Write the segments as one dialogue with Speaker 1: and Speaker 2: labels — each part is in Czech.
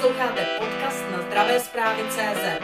Speaker 1: Posloucháte podcast na zdravé zprávy CZ.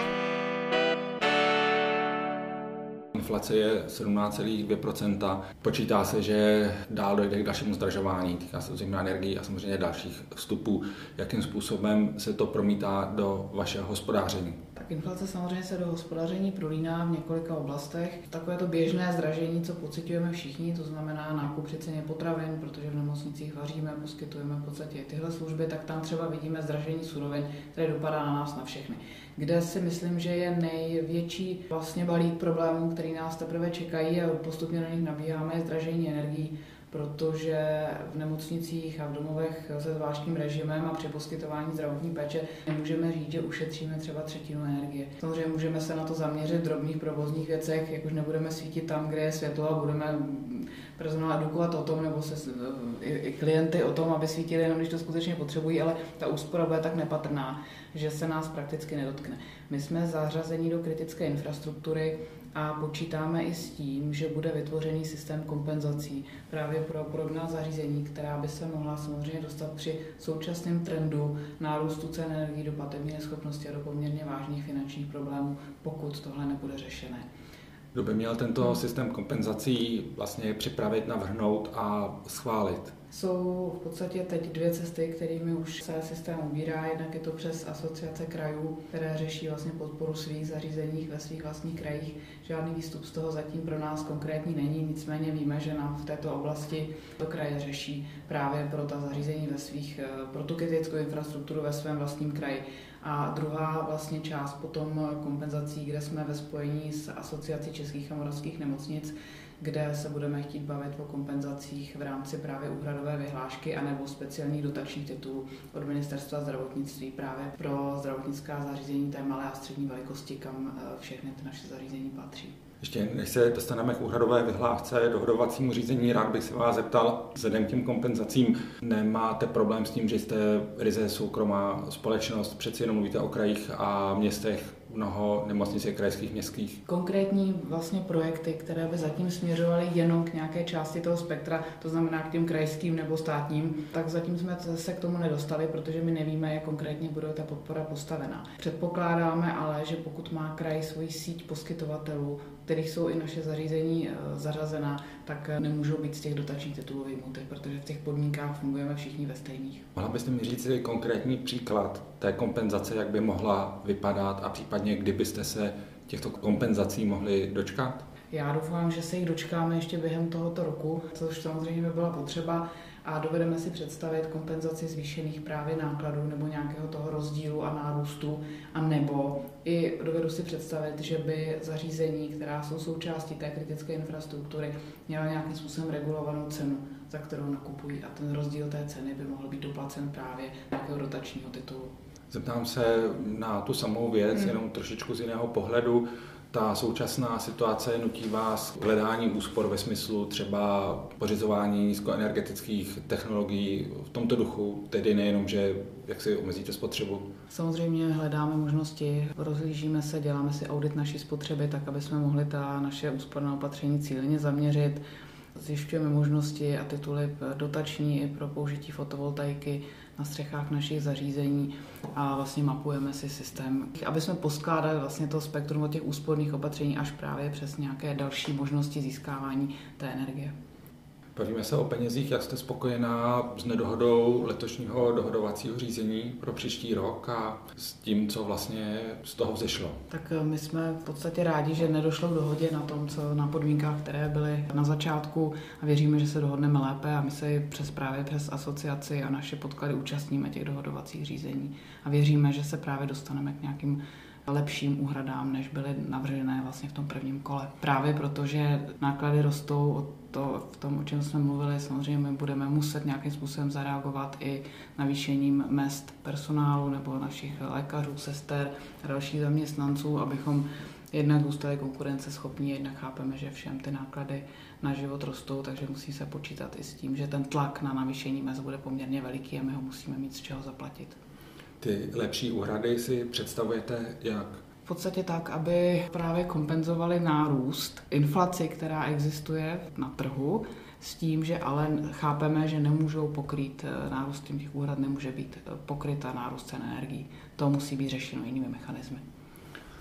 Speaker 2: Inflace je 17,2%. Počítá se, že dál dojde k dalšímu zdražování, týká se zejména energii a samozřejmě dalších vstupů. Jakým způsobem se to promítá do vašeho hospodáření?
Speaker 3: Tak inflace samozřejmě se do hospodaření prolíná v několika oblastech. Takové to běžné zdražení, co pocitujeme všichni, to znamená nákup při ceně potravin, protože v nemocnicích vaříme, poskytujeme v podstatě tyhle služby, tak tam třeba vidíme zdražení surovin, které dopadá na nás na všechny. Kde si myslím, že je největší vlastně balík problémů, který nás teprve čekají a postupně na nich nabíháme, je zdražení energií protože v nemocnicích a v domovech se zvláštním režimem a při poskytování zdravotní péče nemůžeme říct, že ušetříme třeba třetinu energie. Samozřejmě můžeme se na to zaměřit v drobných provozních věcech, jak už nebudeme svítit tam, kde je světlo a budeme personál edukovat o tom, nebo se i, klienty o tom, aby svítili jenom, když to skutečně potřebují, ale ta úspora bude tak nepatrná, že se nás prakticky nedotkne. My jsme zařazení do kritické infrastruktury a počítáme i s tím, že bude vytvořený systém kompenzací právě pro podobná zařízení, která by se mohla samozřejmě dostat při současném trendu nárůstu cen energií do platební neschopnosti a do poměrně vážných finančních problémů, pokud tohle nebude řešené.
Speaker 2: Kdo by měl tento systém kompenzací vlastně připravit, navrhnout a schválit?
Speaker 3: Jsou v podstatě teď dvě cesty, kterými už se systém ubírá. Jednak je to přes asociace krajů, které řeší vlastně podporu svých zařízení ve svých vlastních krajích. Žádný výstup z toho zatím pro nás konkrétní není, nicméně víme, že nám v této oblasti to kraje řeší právě pro ta zařízení ve svých, eh, pro tu kritickou infrastrukturu ve svém vlastním kraji. A druhá vlastně část potom kompenzací, kde jsme ve spojení s Asociací českých a moravských nemocnic, kde se budeme chtít bavit o kompenzacích v rámci právě úhradové vyhlášky anebo speciálních dotačních titulů od Ministerstva zdravotnictví právě pro zdravotnická zařízení té malé a střední velikosti, kam eh, všechny ty naše zařízení patří.
Speaker 2: Ještě než se dostaneme k úhradové vyhlávce, dohodovacímu řízení, rád bych se vás zeptal, vzhledem k těm kompenzacím, nemáte problém s tím, že jste ryze soukromá společnost, přeci jenom mluvíte o krajích a městech, mnoho nemocnic je krajských městských.
Speaker 3: Konkrétní vlastně projekty, které by zatím směřovaly jenom k nějaké části toho spektra, to znamená k těm krajským nebo státním, tak zatím jsme se k tomu nedostali, protože my nevíme, jak konkrétně bude ta podpora postavená. Předpokládáme ale, že pokud má kraj svoji síť poskytovatelů, kterých jsou i naše zařízení eh, zařazena, tak eh, nemůžou být z těch dotačních titulů vyjmuty, protože v těch podmínkách fungujeme všichni ve stejných.
Speaker 2: Mohla byste mi říct konkrétní příklad té kompenzace, jak by mohla vypadat a případně kdybyste se těchto kompenzací mohli dočkat?
Speaker 3: Já doufám, že se jich dočkáme ještě během tohoto roku, což samozřejmě by byla potřeba a dovedeme si představit kompenzaci zvýšených právě nákladů nebo nějakého toho rozdílu a nárůstu, a nebo i dovedu si představit, že by zařízení, která jsou součástí té kritické infrastruktury, měla nějakým způsobem regulovanou cenu, za kterou nakupují a ten rozdíl té ceny by mohl být doplacen právě nějakého dotačního titulu.
Speaker 2: Zeptám se na tu samou věc, hmm. jenom trošičku z jiného pohledu. Ta současná situace nutí vás k hledání úspor ve smyslu třeba pořizování nízkoenergetických technologií v tomto duchu, tedy nejenom, že jak si omezíte spotřebu?
Speaker 3: Samozřejmě hledáme možnosti, rozhlížíme se, děláme si audit naší spotřeby, tak aby jsme mohli ta naše úsporná opatření cíleně zaměřit. Zjišťujeme možnosti a tituly dotační i pro použití fotovoltaiky na střechách našich zařízení a vlastně mapujeme si systém, aby jsme poskládali vlastně to spektrum od těch úsporných opatření až právě přes nějaké další možnosti získávání té energie.
Speaker 2: Bavíme se o penězích, jak jste spokojená s nedohodou letošního dohodovacího řízení pro příští rok a s tím, co vlastně z toho vzešlo?
Speaker 3: Tak eh, my jsme v podstatě rádi, že nedošlo k dohodě na tom, co na podmínkách, které byly na začátku a věříme, že se dohodneme lépe a my se přes právě přes asociaci a naše podklady účastníme těch dohodovacích řízení a věříme, že se právě dostaneme k nějakým lepším úhradám, než byly navržené vlastně v tom prvním kole. Právě protože náklady rostou od to, v tom, o čem jsme mluvili, samozřejmě my budeme muset nějakým způsobem zareagovat i navýšením mest personálu nebo našich lékařů, sester a dalších zaměstnanců, abychom jednak zůstali konkurenceschopní, jednak chápeme, že všem ty náklady na život rostou, takže musí se počítat i s tím, že ten tlak na navýšení mest bude poměrně veliký a my ho musíme mít z čeho zaplatit.
Speaker 2: Ty lepší úhrady si představujete jak?
Speaker 3: V podstatě tak, aby právě kompenzovali nárůst inflaci, která existuje na trhu, s tím, že ale chápeme, že nemůžou pokrýt eh, nárůst těch úhrad, nemůže být eh, pokryta nárůst cen energií. To musí být řešeno jinými mechanismy.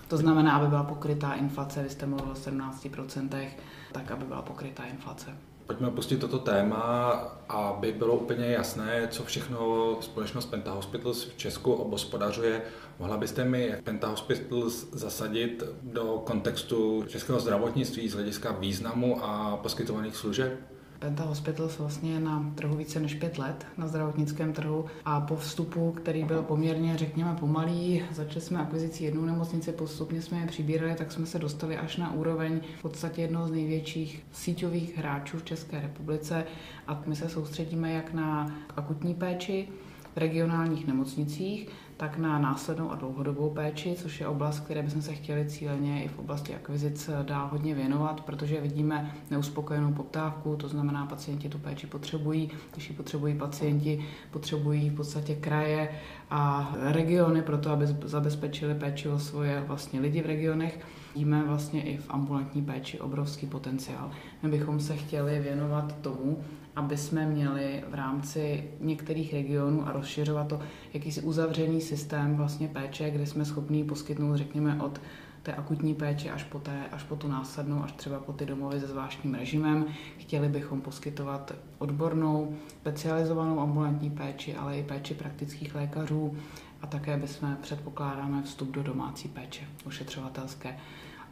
Speaker 3: To znamená, aby byla pokrytá inflace, vy jste mluvil o 17%, tak aby byla pokrytá inflace.
Speaker 2: Pojďme opustit toto téma, aby bylo úplně jasné, co všechno společnost Penta Hospitals v Česku obospodařuje. Mohla byste mi Penta Hospitals zasadit do kontextu českého zdravotnictví z hlediska významu a poskytovaných služeb?
Speaker 3: Penta Hospitals vlastně na trhu více než pět let na zdravotnickém trhu. A po vstupu, který byl poměrně, řekněme, pomalý, začali jsme akvizicí jednu nemocnici, postupně jsme je přibírali, tak jsme se dostali až na úroveň v podstatě jednoho z největších síťových hráčů v České republice. A my se soustředíme jak na akutní péči, v regionálních nemocnicích, tak na následnou a dlouhodobou péči, což je oblast, které bychom se chtěli cíleně i v oblasti akvizic dál hodně věnovat, protože vidíme neuspokojenou poptávku, to znamená, pacienti tu péči potřebují, když ji potřebují pacienti, potřebují v podstatě kraje a regiony pro to, aby zabezpečili péči o svoje vlastně lidi v regionech. Vidíme vlastně i v ambulantní péči obrovský potenciál. My bychom se chtěli věnovat tomu, aby jsme měli v rámci některých regionů a rozšiřovat to jakýsi uzavřený systém vlastně péče, kde jsme schopni poskytnout, řekněme, od té akutní péče až po, té, až po tu následnou, až třeba po ty domovy se zvláštním režimem. Chtěli bychom poskytovat odbornou, specializovanou ambulantní péči, ale i péči praktických lékařů a také bychom předpokládáme vstup do domácí péče ošetřovatelské.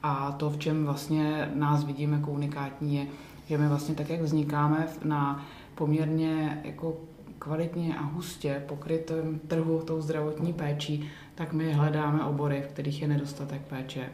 Speaker 3: A to, v čem vlastně nás vidíme jako unikátní, je, že my vlastně tak, jak vznikáme na poměrně jako kvalitně a hustě pokrytém trhu tou zdravotní péčí, tak my hledáme obory, v kterých je nedostatek péče,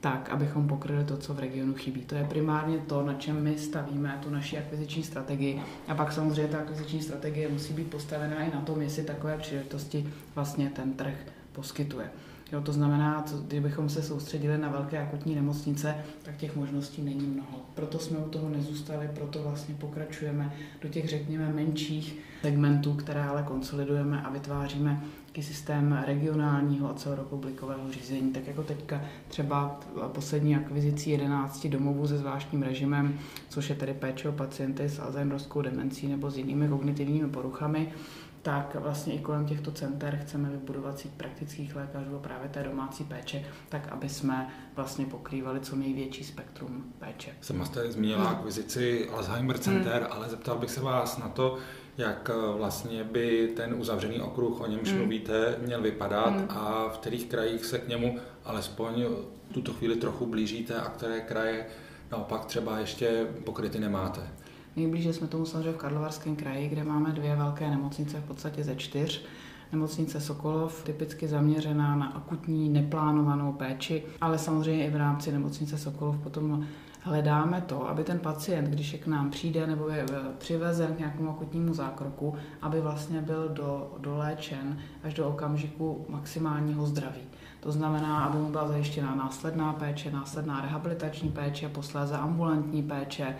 Speaker 3: tak, abychom pokryli to, co v regionu chybí. To je primárně to, na čem my stavíme tu naši akviziční strategii. A pak samozřejmě ta akviziční strategie musí být postavená i na tom, jestli takové příležitosti vlastně ten trh poskytuje. Jo, to znamená, kdybychom se soustředili na velké akutní nemocnice, tak těch možností není mnoho. Proto jsme u toho nezůstali, proto vlastně pokračujeme do těch, řekněme, menších segmentů, které ale konsolidujeme a vytváříme taký systém regionálního a celorepublikového řízení, tak jako teďka třeba poslední akvizicí 11 domovů se zvláštním režimem, což je tedy péče o pacienty s Alzheimerskou demencí nebo s jinými kognitivními poruchami, tak vlastně i kolem těchto center chceme vybudovat síť praktických lékařů a právě té domácí péče, tak aby jsme vlastně pokrývali co největší spektrum péče.
Speaker 2: Sama jste zmínila akvizici Alzheimer Center, hmm. ale zeptal bych se vás na to, jak eh, vlastně by ten uzavřený okruh, o němž hmm. mluvíte, měl vypadat hmm. a v kterých krajích se k němu alespoň v tuto chvíli trochu blížíte a které kraje naopak třeba ještě pokryty nemáte.
Speaker 3: Nejblíže jsme tomu samozřejmě v Karlovarském kraji, kde máme dvě velké nemocnice v podstatě ze čtyř. Nemocnice Sokolov, typicky zaměřená na akutní neplánovanou péči, ale samozřejmě i v rámci nemocnice Sokolov potom hledáme to, aby ten pacient, když je k nám přijde nebo je přivezen k nějakému akutnímu zákroku, aby vlastně byl do, doléčen až do okamžiku maximálního zdraví. To znamená, aby mu byla zajištěna následná péče, následná rehabilitační péče, posléze ambulantní péče,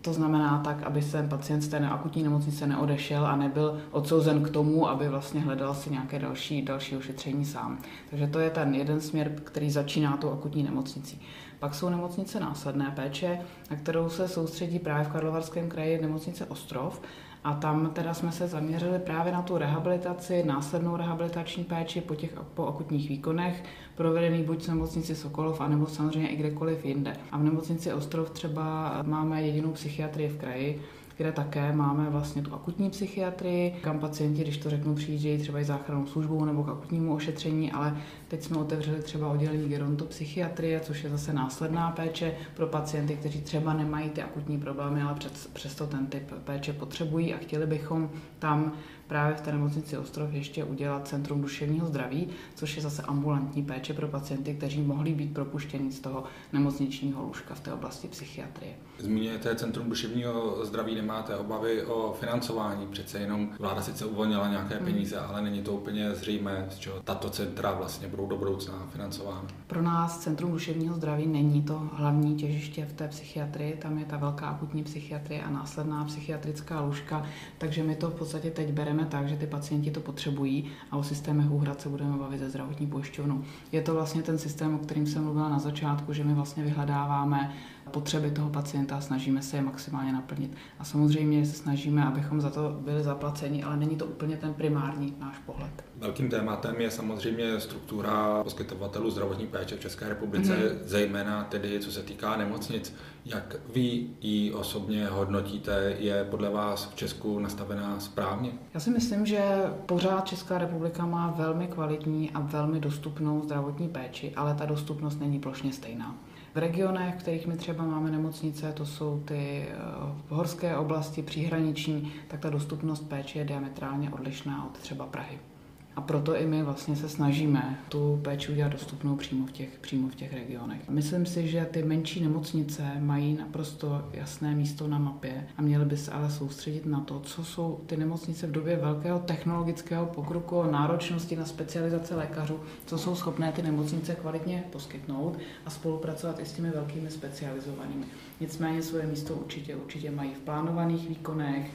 Speaker 3: to znamená tak, aby se pacient z té akutní nemocnice neodešel a nebyl odsouzen k tomu, aby vlastně hledal si nějaké další, další ošetření sám. Takže to je ten jeden směr, který začíná tou akutní nemocnicí. Pak jsou nemocnice následné péče, na kterou se soustředí právě v Karlovarském kraji nemocnice Ostrov, a tam teda jsme se zaměřili právě na tu rehabilitaci, následnou rehabilitační péči po těch po akutních výkonech, provedený buď v nemocnici Sokolov, anebo samozřejmě i kdekoliv jinde. A v nemocnici Ostrov třeba máme jedinou psychiatrii v kraji, kde také máme vlastně tu akutní psychiatrii, kam pacienti, když to řeknu, přijíždějí třeba i záchrannou službou nebo k akutnímu ošetření, ale teď jsme otevřeli třeba oddělení gerontopsychiatrie, což je zase následná péče pro pacienty, kteří třeba nemají ty akutní problémy, ale přesto ten typ péče potřebují a chtěli bychom tam právě v té nemocnici Ostrov ještě udělat Centrum duševního zdraví, což je zase ambulantní péče pro pacienty, kteří mohli být propuštěni z toho nemocničního lůžka v té oblasti psychiatrie.
Speaker 2: Zmíněte Centrum duševního zdraví, nemáte obavy o financování, přece jenom vláda sice uvolnila nějaké hmm. peníze, hmm. ale není to úplně zřejmé, z čeho tato centra vlastně budou do budoucna financována.
Speaker 3: Pro nás Centrum duševního zdraví není to hlavní těžiště v té psychiatrii, tam je ta velká akutní psychiatrie a následná psychiatrická lůžka, takže my to v podstatě teď bereme bereme tak, že ty pacienti to potřebují a o systémech úhrad se budeme bavit ze zdravotní pojišťovnou. Je to vlastně ten systém, o kterým jsem mluvila na začátku, že my vlastně vyhledáváme potřeby toho pacienta a snažíme se je maximálně naplnit. A samozřejmě se snažíme, abychom za to byli zaplaceni, ale není to úplně ten primární náš pohled.
Speaker 2: Velkým tématem je samozřejmě struktura poskytovatelů zdravotní péče v České republice, mm-hmm. zejména tedy co se týká nemocnic. Jak vy ji osobně hodnotíte, je podle vás v Česku nastavená správně?
Speaker 3: Já si myslím, že pořád Česká republika má velmi kvalitní a velmi dostupnou zdravotní péči, ale ta dostupnost není plošně stejná. V regionech, v kterých my třeba máme nemocnice, to jsou ty eh, horské oblasti, příhraniční, tak ta dostupnost péče je diametrálně odlišná od třeba Prahy. A proto i my vlastně se snažíme tu péči udělat dostupnou přímo v těch, přímo v těch regionech. Myslím si, že ty menší nemocnice mají naprosto jasné místo na mapě a měly by se ale soustředit na to, co jsou ty nemocnice v době velkého technologického pokroku a náročnosti na specializace lékařů, co jsou schopné ty nemocnice kvalitně poskytnout a spolupracovat i s těmi velkými specializovanými. Nicméně svoje místo určitě, určitě mají v plánovaných výkonech,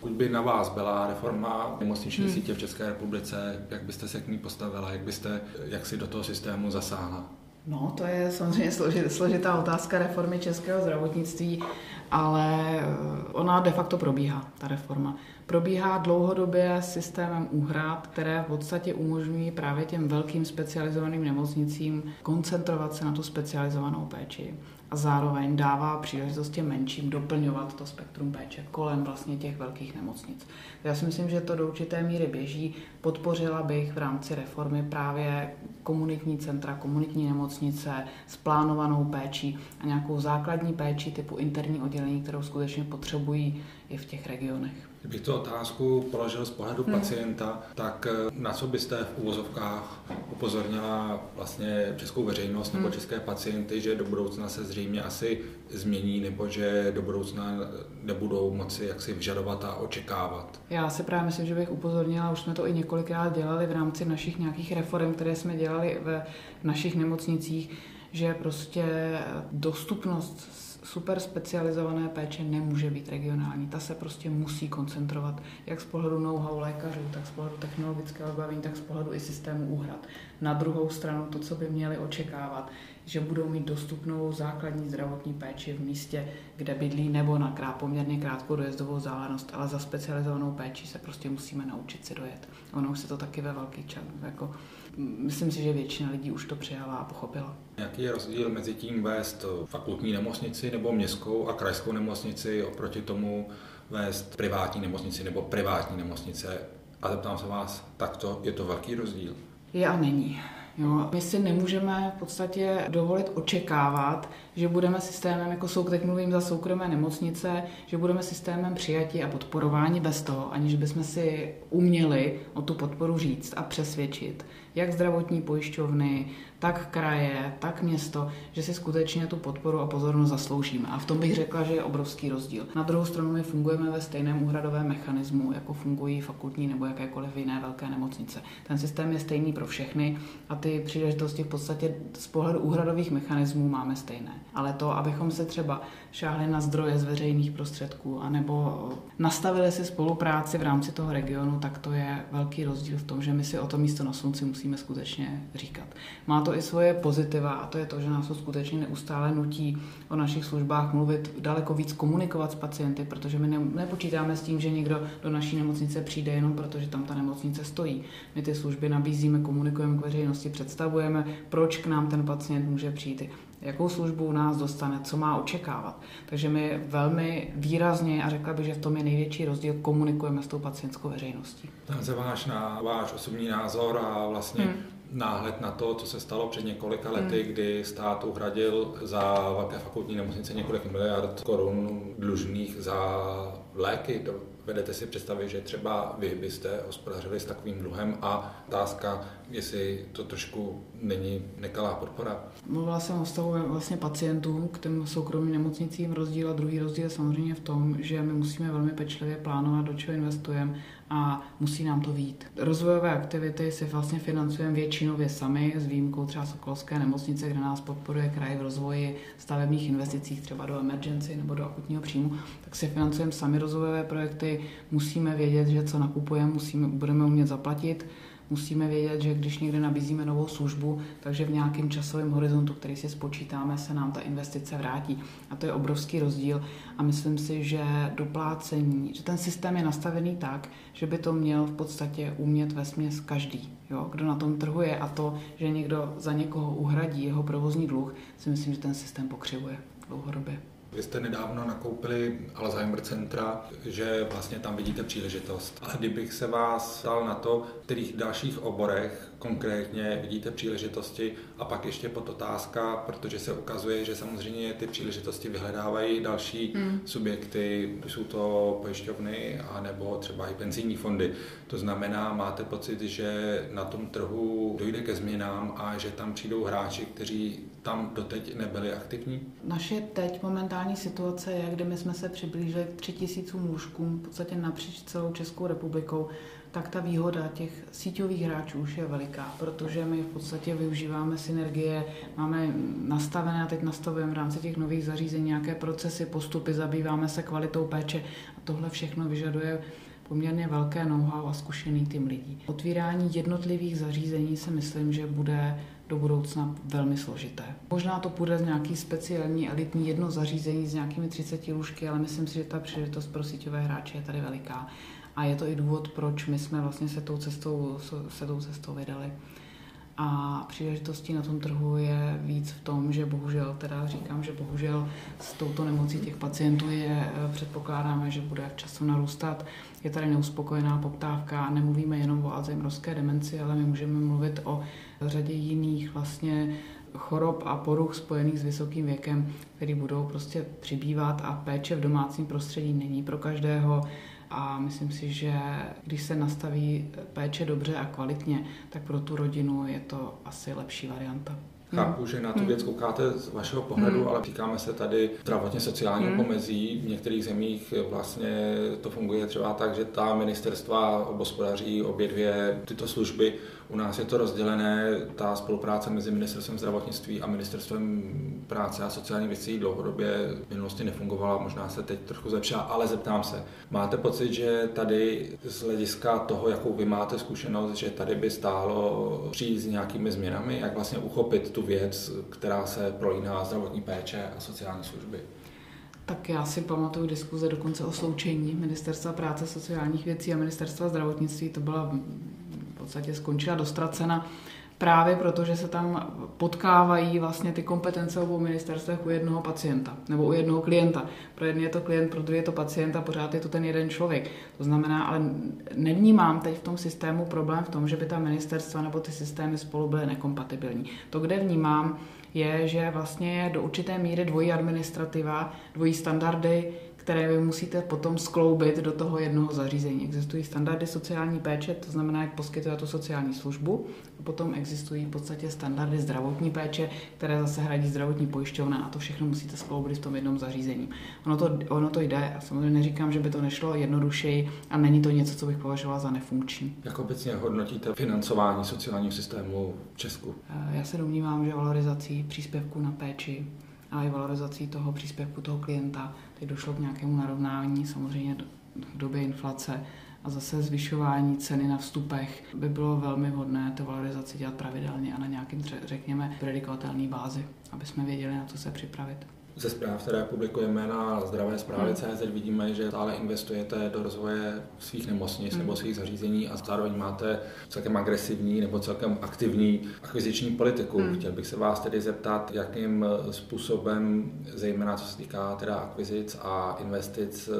Speaker 2: pokud by na vás byla reforma nemocniční hmm. sítě v České republice, jak byste se k ní postavila, jak byste jak si do toho systému zasáhla?
Speaker 3: No, to je samozřejmě složitá otázka reformy českého zdravotnictví, ale eh, ona de facto probíhá, ta reforma. Probíhá dlouhodobě systémem úhrad, které v podstatě umožňují právě těm velkým specializovaným nemocnicím koncentrovat se na tu specializovanou péči a zároveň dává příležitost těm menším doplňovat to spektrum péče kolem vlastně těch velkých nemocnic. Já si myslím, že to do určité míry běží. Podpořila bych v rámci reformy právě komunitní centra, komunitní nemocnice s plánovanou péčí a nějakou základní péči typu interní oddělení, kterou skutečně potřebují i v těch regionech.
Speaker 2: Kdybych tu otázku položil z pohledu hmm. pacienta, tak eh, na co byste v úvozovkách upozornila vlastně českou veřejnost nebo hmm. české pacienty, že do budoucna se zřejmě asi změní nebo že do budoucna nebudou moci jaksi vyžadovat a očekávat?
Speaker 3: Já si právě myslím, že bych upozornila, už jsme to i několikrát dělali v rámci našich nějakých reform, které jsme dělali v našich nemocnicích, že prostě dostupnost super specializované péče nemůže být regionální. Ta se prostě musí koncentrovat jak z pohledu know-how lékařů, tak z pohledu technologického vybavení, tak z pohledu i systému úhrad. Na druhou stranu to, co by měli očekávat, že budou mít dostupnou základní zdravotní péči v místě, kde bydlí, nebo na krát, poměrně krátkou dojezdovou zálenost, ale za specializovanou péči se prostě musíme naučit si dojet. Ono už se to taky ve velký čas, jako myslím si, že většina lidí už to přijala a pochopila.
Speaker 2: Jaký je rozdíl mezi tím vést fakultní nemocnici nebo městskou a krajskou nemocnici oproti tomu vést privátní nemocnici nebo privátní nemocnice? A zeptám se vás, takto je to velký rozdíl?
Speaker 3: Je a není. Jo, my si nemůžeme v podstatě dovolit očekávat, že budeme systémem, jako jsou, teď mluvím za soukromé nemocnice, že budeme systémem přijatí a podporování bez toho, aniž bychom si uměli o tu podporu říct a přesvědčit, jak zdravotní pojišťovny, tak kraje, tak město, že si skutečně tu podporu a pozornost zasloužíme. A v tom bych řekla, že je obrovský rozdíl. Na druhou stranu my fungujeme ve stejném úhradovém mechanismu, jako fungují fakultní nebo jakékoliv jiné velké nemocnice. Ten systém je stejný pro všechny a ty příležitosti v podstatě z pohledu úhradových mechanismů máme stejné. Ale to, abychom se třeba šáhli na zdroje z veřejných prostředků, anebo nastavili si spolupráci v rámci toho regionu, tak to je velký rozdíl v tom, že my si o to místo na slunci musíme skutečně říkat. Má to i svoje pozitiva a to je to, že nás to skutečně neustále nutí o našich službách mluvit, daleko víc komunikovat s pacienty, protože my nepočítáme s tím, že někdo do naší nemocnice přijde jenom proto, že tam ta nemocnice stojí. My ty služby nabízíme, komunikujeme k veřejnosti, představujeme, proč k nám ten pacient může přijít jakou službu u nás dostane, co má očekávat. Takže my velmi výrazně, a řekla bych, že v tom je největší rozdíl, komunikujeme s tou pacientskou veřejností.
Speaker 2: Ten se váš, na, váš osobní názor a vlastně hmm. Náhled na to, co se stalo před několika lety, hmm. kdy stát uhradil za velké fakultní nemocnice několik miliard korun dlužných za léky. Vedete si představit, že třeba vy byste hospodařili s takovým dluhem a otázka, jestli to trošku není nekalá podpora.
Speaker 3: Mluvila jsem o stavu vlastně pacientů k těm soukromým nemocnicím rozdíl a druhý rozdíl je samozřejmě v tom, že my musíme velmi pečlivě plánovat, do čeho investujeme a musí nám to vít. Rozvojové aktivity si vlastně financujeme většinově sami, s výjimkou třeba Sokolské nemocnice, kde nás podporuje kraj v rozvoji stavebních investicích třeba do emergency nebo do akutního příjmu, tak si financujeme sami rozvojové projekty, musíme vědět, že co nakupujeme, musíme, budeme umět zaplatit, musíme vědět, že když někde nabízíme novou službu, takže v nějakém časovém horizontu, který si spočítáme, se nám ta investice vrátí. A to je obrovský rozdíl a myslím si, že doplácení, že ten systém je nastavený tak, že by to měl v podstatě umět ve směs každý, jo, kdo na tom trhu je a to, že někdo za někoho uhradí jeho provozní dluh, si myslím, že ten systém pokřivuje dlouhodobě.
Speaker 2: Vy jste nedávno nakoupili Alzheimer centra, že vlastně tam vidíte příležitost. Ale kdybych se vás dal na to, v kterých dalších oborech konkrétně vidíte příležitosti a pak ještě pod otázka, protože se ukazuje, že samozřejmě ty příležitosti vyhledávají další hmm. subjekty, jsou to pojišťovny a nebo třeba i penzijní fondy. To znamená, máte pocit, že na tom trhu dojde ke změnám a že tam přijdou hráči, kteří tam doteď nebyli aktivní?
Speaker 3: Naše teď momentální situace je, kdy my jsme se přiblížili k tři tisícům lůžkům v podstatě napříč celou Českou republikou tak ta výhoda těch síťových hráčů už je veliká, protože my v podstatě využíváme synergie, máme nastavené a teď nastavujeme v rámci těch nových zařízení nějaké procesy, postupy, zabýváme se kvalitou péče a tohle všechno vyžaduje poměrně velké know-how a zkušený tým lidí. Otvírání jednotlivých zařízení si myslím, že bude do budoucna velmi složité. Možná to půjde z nějaký speciální elitní jedno zařízení s nějakými 30 lůžky, ale myslím si, že ta příležitost pro síťové hráče je tady veliká. A je to i důvod, proč my jsme vlastně se tou cestou, se tou cestou vydali. A příležitostí na tom trhu je víc v tom, že bohužel, teda říkám, že bohužel s touto nemocí těch pacientů je, předpokládáme, že bude v času narůstat. Je tady neuspokojená poptávka, nemluvíme jenom o alzheimerovské demenci, ale my můžeme mluvit o řadě jiných vlastně chorob a poruch spojených s vysokým věkem, který budou prostě přibývat a péče v domácím prostředí není pro každého a myslím si, že když se nastaví péče dobře a kvalitně, tak pro tu rodinu je to asi lepší varianta.
Speaker 2: Chápu, že na tu hmm. věc koukáte z vašeho pohledu, hmm. ale týkáme se tady zdravotně sociálního hmm. pomezí. V některých zemích vlastně to funguje třeba tak, že ta ministerstva obospodaří obě dvě tyto služby u nás je to rozdělené, ta spolupráce mezi ministerstvem zdravotnictví a ministerstvem práce a sociální věcí dlouhodobě v minulosti nefungovala, možná se teď trochu zlepšila, ale zeptám se, máte pocit, že tady z hlediska toho, jakou vy máte zkušenost, že tady by stálo přijít s nějakými změnami, jak vlastně uchopit tu věc, která se prolíná zdravotní péče a sociální služby?
Speaker 3: Tak já si pamatuju diskuze dokonce o sloučení Ministerstva práce, sociálních věcí a Ministerstva zdravotnictví. To byla podstatě skončila dostracena právě proto, že se tam potkávají vlastně ty kompetence obou ministerstvech u jednoho pacienta nebo u jednoho klienta. Pro jedny je to klient, pro druhý je to pacient a pořád je to ten jeden člověk. To znamená, ale nevnímám teď v tom systému problém v tom, že by ta ministerstva nebo ty systémy spolu byly nekompatibilní. To, kde vnímám, je, že vlastně je do určité míry dvojí administrativa, dvojí standardy, které vy musíte potom skloubit do toho jednoho zařízení. Existují standardy sociální péče, to znamená, jak poskytuje tu sociální službu. A potom existují v podstatě standardy zdravotní péče, které zase hradí zdravotní pojišťovna a to všechno musíte skloubit v tom jednom zařízení. Ono to, ono to jde a samozřejmě neříkám, že by to nešlo jednodušeji a není to něco, co bych považovala za nefunkční.
Speaker 2: Jak obecně hodnotíte financování sociálního systému v Česku?
Speaker 3: Eh, já se domnívám, že valorizací příspěvku na péči a i valorizací toho příspěvku toho klienta teď došlo k nějakému narovnání, samozřejmě v době inflace a zase zvyšování ceny na vstupech by bylo velmi vhodné tu valorizaci dělat pravidelně a na nějakým, řekněme, predikovatelný bázi, aby jsme věděli, na co se připravit.
Speaker 2: Ze zpráv, které publikujeme na zdravé zprávě hmm. CZ, vidíme, že stále investujete do rozvoje svých nemocnic hmm. nebo svých zařízení a zároveň máte celkem agresivní nebo celkem aktivní akviziční politiku. Hmm. Chtěl bych se vás tedy zeptat, jakým způsobem, zejména co se týká teda akvizic a investic,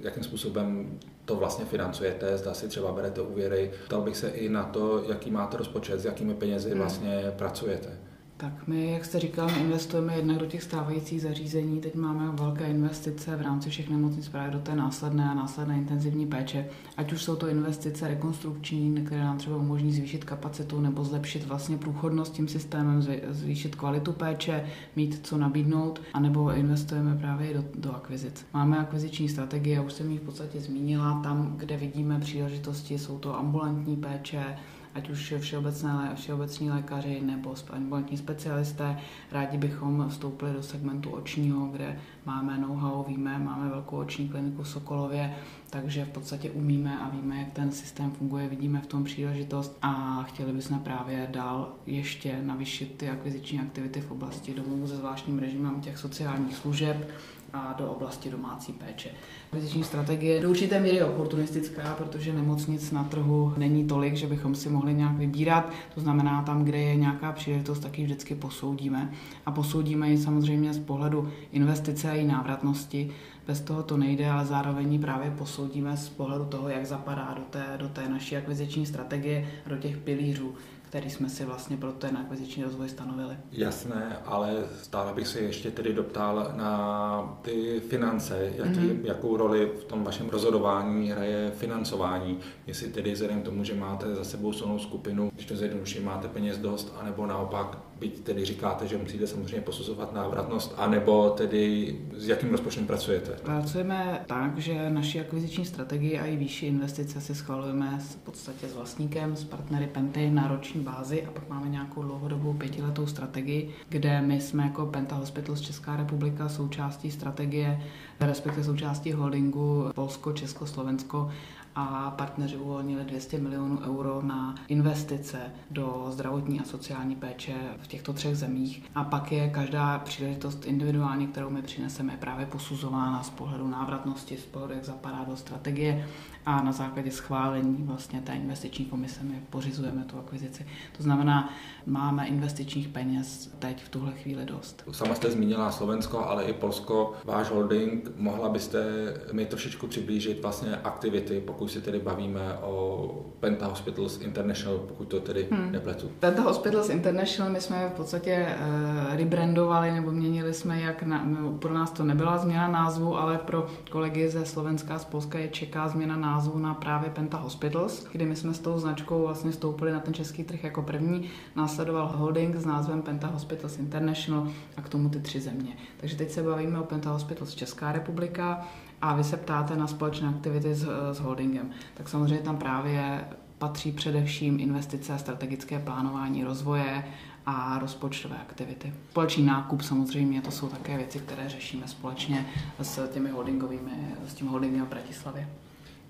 Speaker 2: jakým způsobem to vlastně financujete, zda si třeba berete úvěry. Ptal bych se i na to, jaký máte rozpočet, s jakými penězi hmm. vlastně pracujete.
Speaker 3: Tak my, jak jste říkal, investujeme jednak do těch stávajících zařízení. Teď máme velké investice v rámci všech nemocnic právě do té následné a následné intenzivní péče. Ať už jsou to investice rekonstrukční, které nám třeba umožní zvýšit kapacitu nebo zlepšit vlastně průchodnost tím systémem, zvýšit kvalitu péče, mít co nabídnout, anebo investujeme právě do, do akvizic. Máme akviziční strategie, už jsem ji v podstatě zmínila, tam, kde vidíme příležitosti, jsou to ambulantní péče, ať už všeobecné, všeobecní lékaři nebo ambulantní specialisté. Rádi bychom vstoupili do segmentu očního, kde máme know-how, víme, máme velkou oční kliniku v Sokolově, takže v podstatě umíme a víme, jak ten systém funguje, vidíme v tom příležitost a chtěli bychom právě dál ještě navýšit ty akviziční aktivity v oblasti domovů se zvláštním režimem těch sociálních služeb, a do oblasti domácí péče. Akviziční strategie do určité míry oportunistická, protože nemocnic na trhu není tolik, že bychom si mohli nějak vybírat. To znamená, tam, kde je nějaká příležitost, tak ji vždycky posoudíme. A posoudíme ji samozřejmě z pohledu investice a její návratnosti. Bez toho to nejde, ale zároveň ji právě posoudíme z pohledu toho, jak zapadá do té, do té naší akviziční strategie, do těch pilířů který jsme si vlastně pro ten akviziční rozvoj stanovili.
Speaker 2: Jasné, ale stále bych se ještě tedy doptal na ty finance, jaký, mm-hmm. jakou roli v tom vašem rozhodování hraje financování, jestli tedy vzhledem k tomu, že máte za sebou silnou skupinu, když to zjednoduším, máte peněz dost, anebo naopak byť tedy říkáte, že musíte samozřejmě posuzovat návratnost, anebo tedy s jakým rozpočtem pracujete?
Speaker 3: Pracujeme tak, že naši akviziční strategii a i výšší investice si schvalujeme v podstatě s vlastníkem, s partnery Penty na roční bázi a pak máme nějakou dlouhodobou pětiletou strategii, kde my jsme jako Penta Hospitals Česká republika součástí strategie, respektive součástí holdingu Polsko, Česko, Slovensko a partneři uvolnili 200 milionů euro na investice do zdravotní a sociální péče v těchto třech zemích. A pak je každá příležitost individuálně, kterou my přineseme, právě posuzována z pohledu návratnosti, z pohledu, jak zapadá do strategie a na základě schválení vlastně té investiční komise my pořizujeme tu akvizici. To znamená, máme investičních peněz teď v tuhle chvíli dost.
Speaker 2: Sama jste zmínila Slovensko, ale i Polsko, váš holding. Mohla byste mi trošičku přiblížit vlastně aktivity, pokud si tedy bavíme o Penta Hospitals International, pokud to tedy hmm. nepletu.
Speaker 3: Penta Hospitals International my jsme v podstatě uh, rebrandovali nebo měnili jsme, jak na, no, pro nás to nebyla změna názvu, ale pro kolegy ze Slovenska a z Polska je čeká změna názvu na právě Penta Hospitals, kdy my jsme s tou značkou vlastně vstoupili na ten český trh jako první. Následoval holding s názvem Penta Hospitals International a k tomu ty tři země. Takže teď se bavíme o Penta Hospitals Česká republika a vy se ptáte na společné aktivity s, s holdingem. Tak samozřejmě tam právě patří především investice a strategické plánování rozvoje a rozpočtové aktivity. Společný nákup samozřejmě, to jsou také věci, které řešíme společně s těmi holdingovými, s tím holdingem v Bratislavě.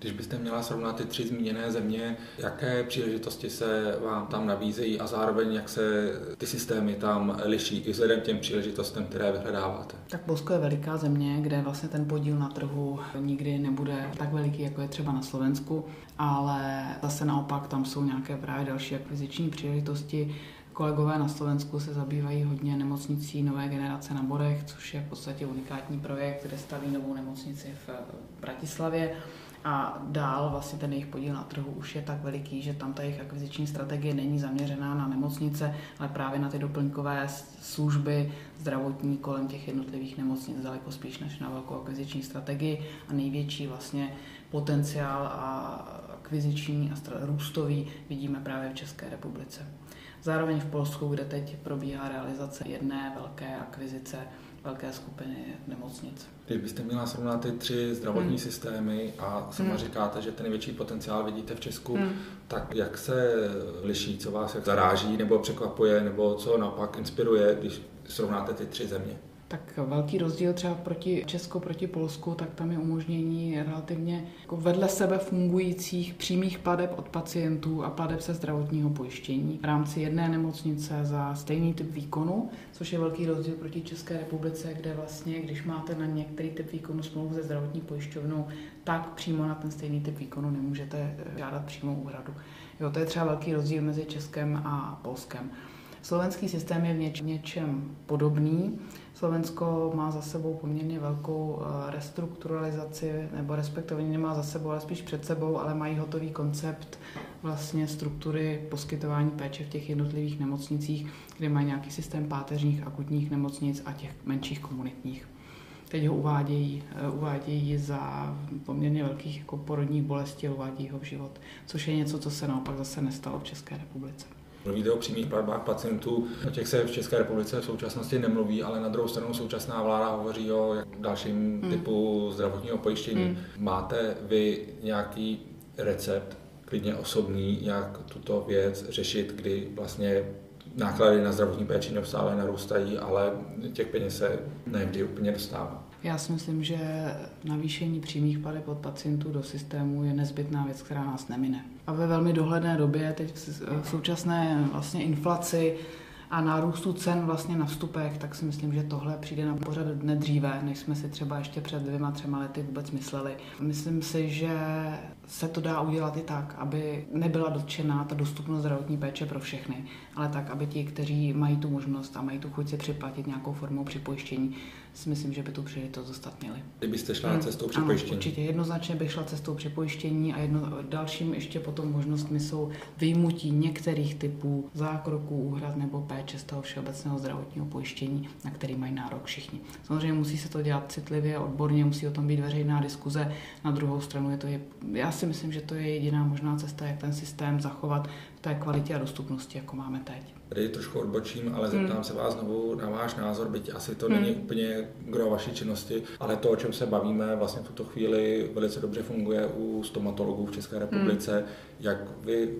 Speaker 2: Když byste měla srovnat ty tři zmíněné země, jaké příležitosti se vám tam nabízejí a zároveň jak se ty systémy tam liší i vzhledem těm příležitostem, které vyhledáváte?
Speaker 3: Tak Polsko je veliká země, kde vlastně ten podíl na trhu nikdy nebude tak veliký, jako je třeba na Slovensku, ale zase naopak tam jsou nějaké právě další akviziční příležitosti. Kolegové na Slovensku se zabývají hodně nemocnicí nové generace na Borech, což je v podstatě unikátní projekt, kde staví novou nemocnici v Bratislavě a dál vlastně ten jejich podíl na trhu už je tak veliký, že tam ta jejich akviziční strategie není zaměřená na nemocnice, ale právě na ty doplňkové služby zdravotní kolem těch jednotlivých nemocnic daleko spíš než na velkou akviziční strategii a největší vlastně potenciál a akviziční a růstový vidíme právě v České republice. Zároveň v Polsku, kde teď probíhá realizace jedné velké akvizice velké skupiny nemocnic.
Speaker 2: Když byste měla srovnat ty tři zdravotní hmm. systémy a sama hmm. říkáte, že ten největší potenciál vidíte v Česku, hmm. tak jak se liší, co vás jak zaráží nebo překvapuje, nebo co naopak inspiruje, když srovnáte ty tři země?
Speaker 3: Tak velký rozdíl třeba proti Česku, proti Polsku, tak tam je umožnění relativně jako vedle sebe fungujících přímých pladeb od pacientů a pladeb se zdravotního pojištění v rámci jedné nemocnice za stejný typ výkonu, což je velký rozdíl proti České republice, kde vlastně, když máte na některý typ výkonu smlouvu se zdravotní pojišťovnou, tak přímo na ten stejný typ výkonu nemůžete eh, žádat přímou úhradu. Jo, to je třeba velký rozdíl mezi Českem a Polskem. Slovenský systém je v něč- něčem podobný. Slovensko má za sebou poměrně velkou eh, restrukturalizaci, nebo respektive nemá za sebou, ale spíš před sebou, ale mají hotový koncept vlastně struktury poskytování péče v těch jednotlivých nemocnicích, kde mají nějaký systém páteřních akutních nemocnic a těch menších komunitních. Teď ho uvádějí, eh, uvádějí za poměrně velkých jako porodních bolestí a uvádí ho v život, což je něco, co se naopak zase nestalo v České republice.
Speaker 2: Mluvíte o přímých platbách pacientů, o těch se v České republice v současnosti nemluví, ale na druhou stranu současná vláda hovoří o dalším hmm. typu zdravotního pojištění. Hmm. Máte vy nějaký recept, klidně osobní, jak tuto věc řešit, kdy vlastně náklady na zdravotní péči neustále narůstají, ale těch peněz se nevždy úplně dostává.
Speaker 3: Já si myslím, že navýšení přímých plateb od pacientů do systému je nezbytná věc, která nás nemine. A ve velmi dohledné době, teď v současné vlastně inflaci, a nárůstu cen vlastně na vstupech, tak si myslím, že tohle přijde na pořad dne dříve, než jsme si třeba ještě před dvěma, třema lety vůbec mysleli. Myslím si, že se to dá udělat i tak, aby nebyla dotčená ta dostupnost zdravotní péče pro všechny, ale tak, aby ti, kteří mají tu možnost a mají tu chuť si připlatit nějakou formou připojištění, si myslím, že by tu příležitost dostat měli.
Speaker 2: Kdybyste šla hmm. cestou připojištění?
Speaker 3: Ano, určitě. Jednoznačně bych šla cestou připojištění a jedno, dalším ještě potom možnostmi jsou vyjmutí některých typů zákroků, úhrad nebo péče z toho všeobecného zdravotního pojištění, na který mají nárok všichni. Samozřejmě musí se to dělat citlivě, odborně, musí o tom být veřejná diskuze. Na druhou stranu je to, je, já si myslím, že to je jediná možná cesta, jak ten systém zachovat té kvalitě a dostupnosti, jako máme teď.
Speaker 2: Tady trošku odbočím, ale zeptám hmm. se vás znovu na váš názor, byť asi to hmm. není úplně gro vaší činnosti, ale to, o čem se bavíme, vlastně v tuto chvíli velice dobře funguje u stomatologů v České republice. Hmm. Jak vy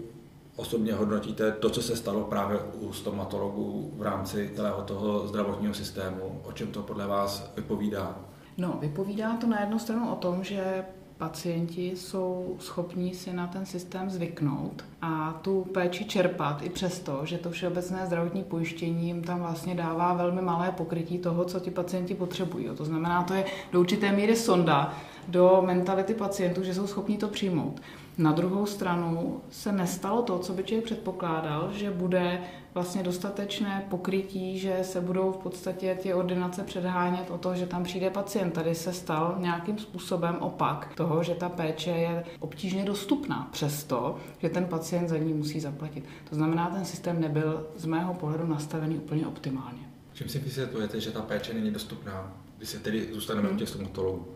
Speaker 2: osobně hodnotíte to, co se stalo právě u stomatologů v rámci celého toho zdravotního systému? O čem to podle vás vypovídá?
Speaker 3: No, vypovídá to na jednu stranu o tom, že pacienti jsou schopní si na ten systém zvyknout a tu péči čerpat i přesto, že to všeobecné zdravotní pojištění jim tam vlastně dává velmi malé pokrytí toho, co ti pacienti potřebují. To znamená, to je do určité míry sonda do mentality pacientů, že jsou schopni to přijmout. Na druhou stranu se nestalo to, co by člověk předpokládal, že bude vlastně dostatečné pokrytí, že se budou v podstatě ty ordinace předhánět o to, že tam přijde pacient. Tady se stal nějakým způsobem opak toho, že ta péče je obtížně dostupná, přesto, že ten pacient za ní musí zaplatit. To znamená, ten systém nebyl z mého pohledu nastavený úplně optimálně.
Speaker 2: Čím si vysvětlujete, že ta péče není dostupná, když se tedy zůstaneme hmm. u těch stomatologů?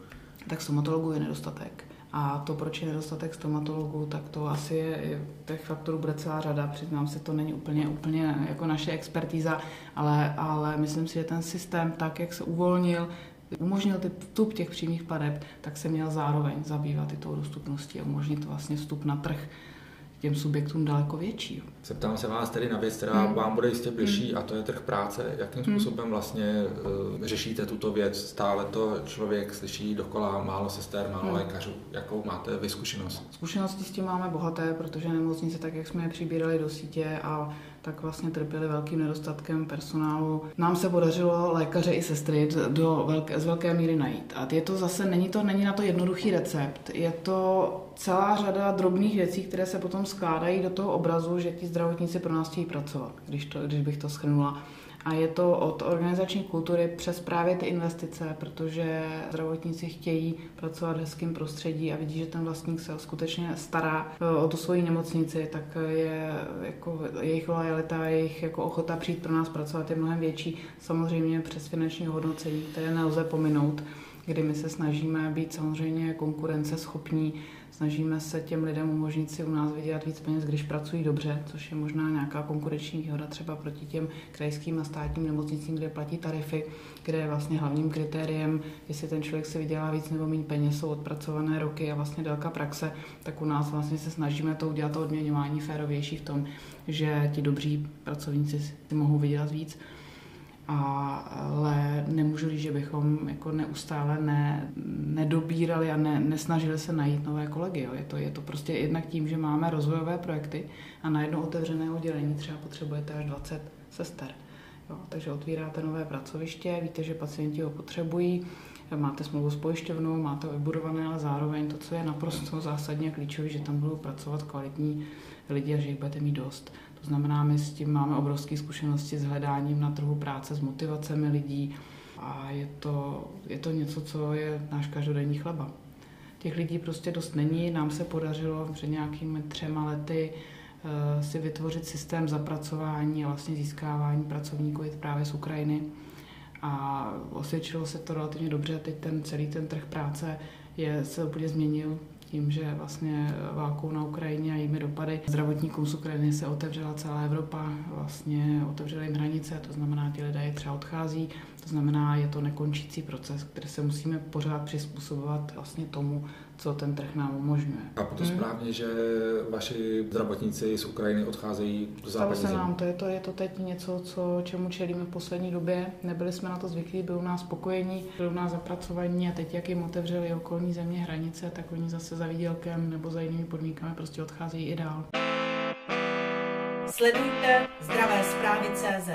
Speaker 3: Tak stomatologů je nedostatek. A to, proč je nedostatek stomatologů, tak to asi je, těch faktorů bude celá řada. Přiznám se, to není úplně, úplně jako naše expertíza, ale, ale myslím si, že ten systém, tak jak se uvolnil, umožnil ty vstup těch přímých pladeb, tak se měl zároveň zabývat i tou dostupností a umožnit vlastně vstup na trh těm subjektům daleko větší.
Speaker 2: Zeptám se vás tedy na věc, která hmm. vám bude jistě bližší, hmm. a to je trh práce. Jakým hmm. způsobem vlastně uh, řešíte tuto věc? Stále to člověk slyší dokola málo sester, málo hmm. lékařů. Jakou máte vy zkušenost?
Speaker 3: Zkušenosti s tím máme bohaté, protože nemocnice, tak jak jsme je přibírali do sítě a tak vlastně trpěli velkým nedostatkem personálu. Nám se podařilo lékaře i sestry do velké, z velké míry najít. A je to zase, není, to, není na to jednoduchý recept. Je to celá řada drobných věcí, které se potom skládají do toho obrazu, že ti zdravotníci pro nás chtějí pracovat, když, to, když bych to schrnula. A je to od organizační kultury přes právě ty investice, protože zdravotníci chtějí pracovat v hezkém prostředí a vidí, že ten vlastník se skutečně stará eh, o tu svoji nemocnici, tak je jako jejich lojalita, jejich jako ochota přijít pro nás pracovat je mnohem větší. Samozřejmě přes finanční hodnocení, které nelze pominout, kdy my se snažíme být samozřejmě konkurenceschopní Snažíme se těm lidem umožnit si u nás vydělat víc peněz, když pracují dobře, což je možná nějaká konkurenční výhoda třeba proti těm krajským a státním nemocnicím, kde platí tarify, kde je vlastně hlavním kritériem, jestli ten člověk si vydělá víc nebo méně peněz, jsou odpracované roky a vlastně délka praxe, tak u nás vlastně se snažíme to udělat to odměňování férovější v tom, že ti dobří pracovníci si mohou vydělat víc ale nemůžu říct, že bychom jako neustále ne, nedobírali a ne, nesnažili se najít nové kolegy. Jo. Je, to, je to prostě jednak tím, že máme rozvojové projekty a na jedno otevřené oddělení třeba potřebujete až 20 sester. Jo. Takže otvíráte nové pracoviště, víte, že pacienti ho potřebují, máte smlouvu s pojišťovnou, máte vybudované, ale zároveň to, co je naprosto zásadně klíčové, že tam budou pracovat kvalitní lidi a že jich budete mít dost. Znamená, my s tím máme obrovské zkušenosti s hledáním na trhu práce, s motivacemi lidí a je to, je to něco, co je náš každodenní chleba. Těch lidí prostě dost není. Nám se podařilo před nějakými třema lety uh, si vytvořit systém zapracování a vlastně získávání pracovníků právě z Ukrajiny. A osvědčilo se to relativně dobře. Teď ten celý ten trh práce je, se úplně změnil tím, že vlastně válkou na Ukrajině a jejími dopady zdravotníkům z Ukrajiny se otevřela celá Evropa, vlastně otevřely jim hranice, to znamená, ti lidé třeba odchází, To znamená, je to nekončící proces, který se musíme pořád přizpůsobovat vlastně tomu, co ten trh nám umožňuje.
Speaker 2: A to hmm. správně, že vaši zdravotníci z Ukrajiny odcházejí do
Speaker 3: Stalo se nám, to je, to je to teď něco, co, čemu čelíme v poslední době. Nebyli jsme na to zvyklí, byli u nás spokojení, byli u nás zapracovaní a teď, jak jim otevřeli okolní země hranice, tak oni zase za výdělkem nebo za jinými podmínkami prostě odcházejí i dál.
Speaker 1: Sledujte zdravé zprávy CZ.